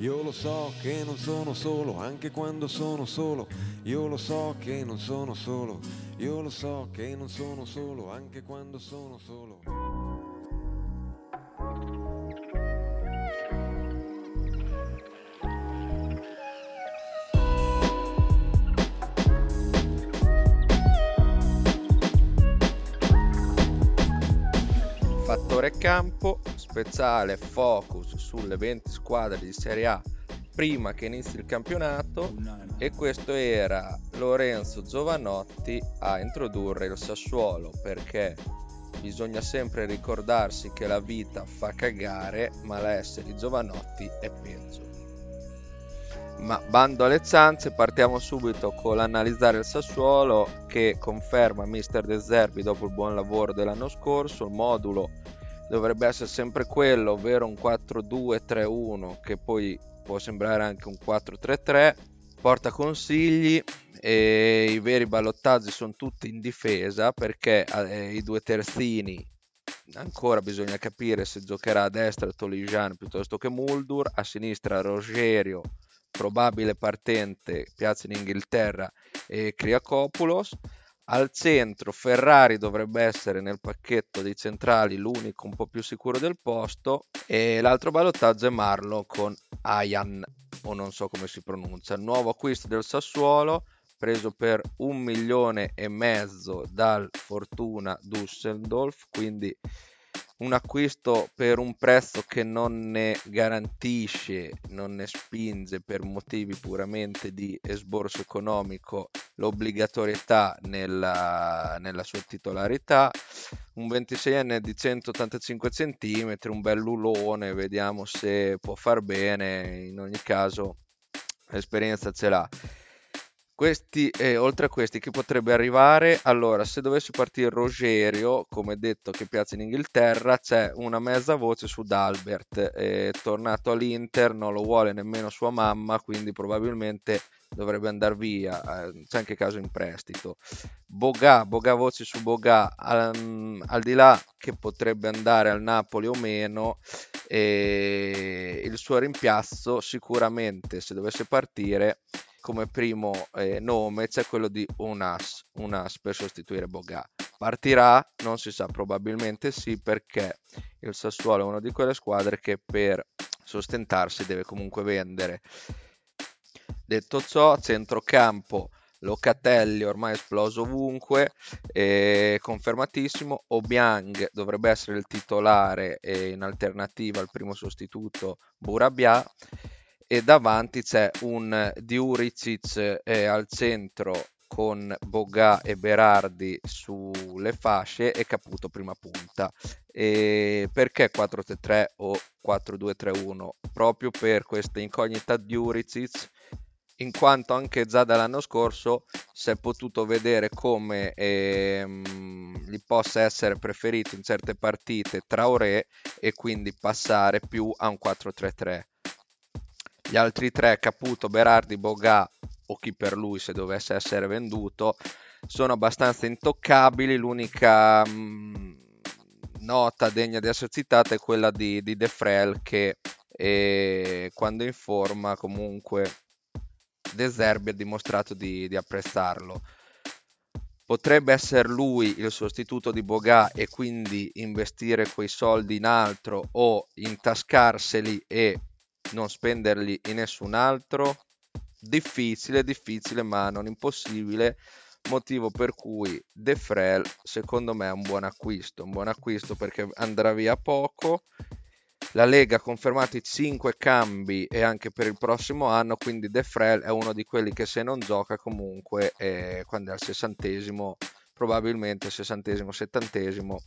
Io lo so che non sono solo, anche quando sono solo. Io lo so che non sono solo. Io lo so che non sono solo, anche quando sono solo. Fattore campo, speciale focus sulle 20 squadre di Serie A prima che inizi il campionato e questo era Lorenzo Giovanotti a introdurre il Sassuolo perché bisogna sempre ricordarsi che la vita fa cagare ma l'essere di Giovanotti è peggio. Ma bando alle zanze, partiamo subito con l'analizzare il Sassuolo che conferma Mister De Zerbi dopo il buon lavoro dell'anno scorso. Il modulo dovrebbe essere sempre quello, ovvero un 4-2-3-1 che poi può sembrare anche un 4-3-3. Porta consigli e i veri ballottaggi sono tutti in difesa perché eh, i due terzini ancora bisogna capire se giocherà a destra Toligian piuttosto che Muldur, a sinistra Rogerio probabile partente piazza in Inghilterra e Kriakopoulos. Al centro Ferrari dovrebbe essere nel pacchetto dei centrali l'unico un po' più sicuro del posto e l'altro ballottaggio è Marlo con Ayan o non so come si pronuncia. Nuovo acquisto del Sassuolo preso per un milione e mezzo dal Fortuna Düsseldorf, quindi un acquisto per un prezzo che non ne garantisce, non ne spinge per motivi puramente di esborso economico l'obbligatorietà nella, nella sua titolarità. Un 26enne di 185 cm, un bel lulone, vediamo se può far bene, in ogni caso l'esperienza ce l'ha. Questi, eh, oltre a questi, chi potrebbe arrivare? Allora, se dovesse partire Rogerio, come detto che piace in Inghilterra, c'è una mezza voce su Dalbert. È tornato all'Inter, non lo vuole nemmeno sua mamma, quindi probabilmente dovrebbe andare via. Eh, c'è anche caso in prestito. Boga, Boga voci su Boga, um, al di là che potrebbe andare al Napoli o meno, eh, il suo rimpiazzo sicuramente, se dovesse partire come primo eh, nome c'è quello di Unas, Unas per sostituire Boga. Partirà? Non si sa, probabilmente sì, perché il Sassuolo è una di quelle squadre che per sostentarsi deve comunque vendere. Detto ciò, centrocampo Locatelli ormai esploso ovunque, eh, confermatissimo. Obiang dovrebbe essere il titolare e in alternativa al primo sostituto Burabia e davanti c'è un Diuricic eh, al centro con Boga e Berardi sulle fasce e Caputo prima punta. E perché 4-3-3 o 4-2-3-1? Proprio per questa incognita di in quanto anche già dall'anno scorso si è potuto vedere come ehm, gli possa essere preferito in certe partite Traoré e quindi passare più a un 4-3-3 gli altri tre, Caputo, Berardi, Boga o chi per lui se dovesse essere venduto, sono abbastanza intoccabili. L'unica mh, mm, nota degna di essere citata è quella di, di De Frel che eh, quando in forma comunque De Zerbi ha dimostrato di, di apprezzarlo potrebbe essere lui il sostituto di Boga e quindi investire quei soldi in altro o intascarseli e non spenderli in nessun altro. Difficile, difficile, ma non impossibile. Motivo per cui De Frel, secondo me, è un buon acquisto. Un buon acquisto perché andrà via poco. La Lega ha confermato i 5 cambi e anche per il prossimo anno, quindi De Frel è uno di quelli che se non gioca comunque eh, quando è al sessantesimo, probabilmente sessantesimo, settantesimo,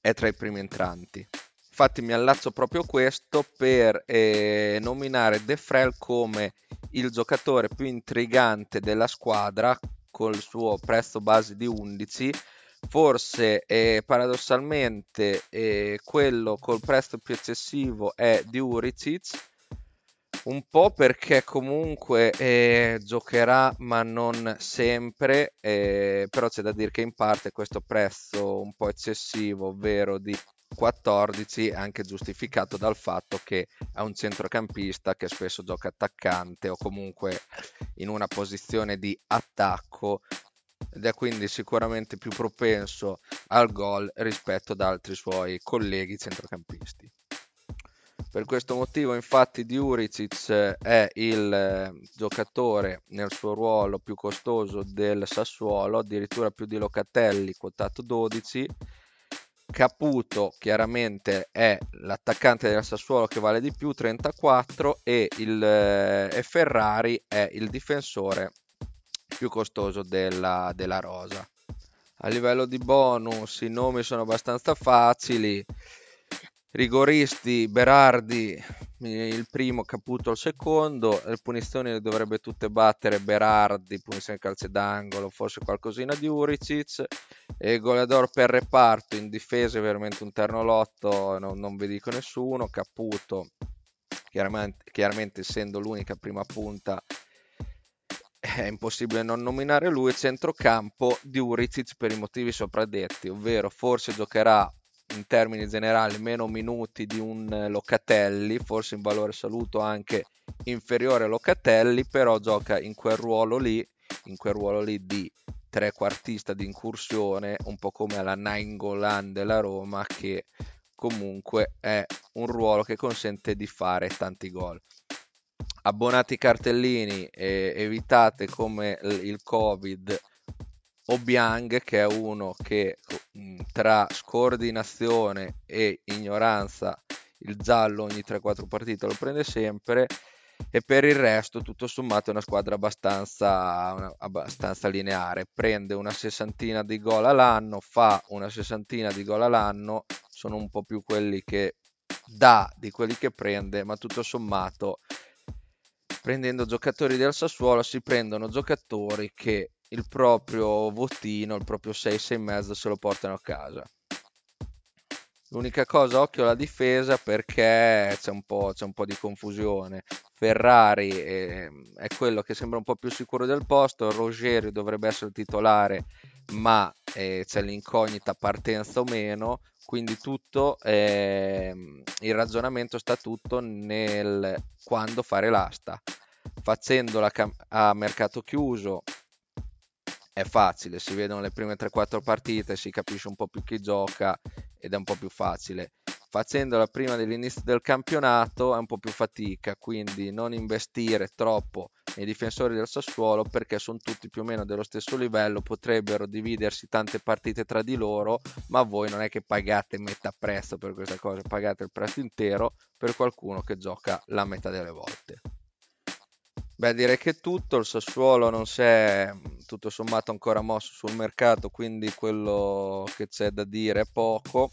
è tra i primi entranti. Infatti mi allaccio proprio questo per eh, nominare De Frel come il giocatore più intrigante della squadra col suo prezzo base di 11 forse eh, paradossalmente eh, quello col prezzo più eccessivo è di Uricic un po' perché comunque eh, giocherà ma non sempre eh, però c'è da dire che in parte questo prezzo un po' eccessivo ovvero di 14 è anche giustificato dal fatto che è un centrocampista che spesso gioca attaccante o comunque in una posizione di attacco ed è quindi sicuramente più propenso al gol rispetto ad altri suoi colleghi centrocampisti. Per questo motivo infatti Diuricic è il eh, giocatore nel suo ruolo più costoso del Sassuolo, addirittura più di Locatelli, quotato 12. Caputo chiaramente è l'attaccante del Sassuolo che vale di più, 34, e, il, eh, e Ferrari è il difensore più costoso della, della rosa. A livello di bonus i nomi sono abbastanza facili. Rigoristi, Berardi, il primo, Caputo il secondo, le punizioni le dovrebbe tutte battere Berardi, punizione calcio d'angolo, forse qualcosina di Uricic, e goleador per reparto, in difesa è veramente un terno lotto, non, non vi dico nessuno, Caputo, chiaramente, chiaramente essendo l'unica prima punta è impossibile non nominare lui, centrocampo di Uricic per i motivi sopradetti, ovvero forse giocherà in termini generali meno minuti di un Locatelli, forse in valore saluto anche inferiore a Locatelli, però gioca in quel ruolo lì, in quel ruolo lì di trequartista di incursione, un po' come alla Nainggolan della Roma, che comunque è un ruolo che consente di fare tanti gol. Abbonati cartellini e evitate come il covid Obiang che è uno che tra scordinazione e ignoranza il giallo ogni 3-4 partite lo prende sempre e per il resto tutto sommato è una squadra abbastanza, una, abbastanza lineare. Prende una sessantina di gol all'anno fa una sessantina di gol all'anno sono un po' più quelli che dà di quelli che prende ma tutto sommato prendendo giocatori del Sassuolo si prendono giocatori che il proprio votino, il proprio 6, 6,5 se lo portano a casa. L'unica cosa, occhio alla difesa perché c'è un po', c'è un po di confusione. Ferrari è, è, quello che sembra un po' più sicuro del posto, Rogerio dovrebbe essere il titolare, ma eh, c'è l'incognita partenza o meno, quindi tutto, eh, il ragionamento sta tutto nel quando fare l'asta. Facendola a mercato chiuso è facile, si vedono le prime 3-4 partite, si capisce un po' più chi gioca ed è un po' più facile. Facendola prima dell'inizio del campionato è un po' più fatica, quindi non investire troppo nei difensori del Sassuolo perché sono tutti più o meno dello stesso livello, potrebbero dividersi tante partite tra di loro, ma voi non è che pagate metà prezzo per questa cosa, pagate il prezzo intero per qualcuno che gioca la metà delle volte. Beh, direi che tutto, il Sassuolo non si è tutto sommato ancora mosso sul mercato, quindi quello che c'è da dire è poco.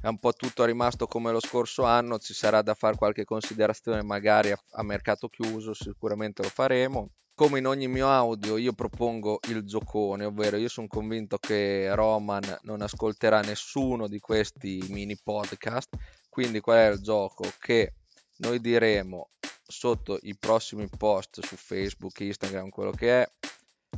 È un po' tutto rimasto come lo scorso anno, ci sarà da fare qualche considerazione magari a, a mercato chiuso, sicuramente lo faremo. Come in ogni mio audio io propongo il giocone, ovvero io sono convinto che Roman non ascolterà nessuno di questi mini podcast, quindi qual è il gioco che noi diremo sotto i prossimi post su Facebook, Instagram, quello che è,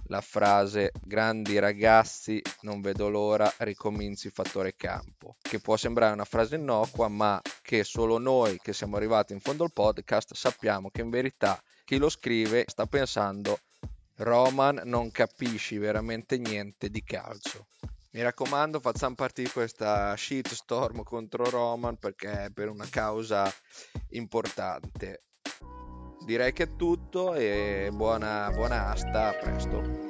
la frase grandi ragazzi, non vedo l'ora, ricominci fattore campo, che può sembrare una frase innocua, ma che solo noi che siamo arrivati in fondo al podcast sappiamo che in verità chi lo scrive sta pensando Roman non capisci veramente niente di calcio. Mi raccomando, facciamo partire questa shitstorm contro Roman perché è per una causa importante direi che è tutto e buona, buona asta, a presto.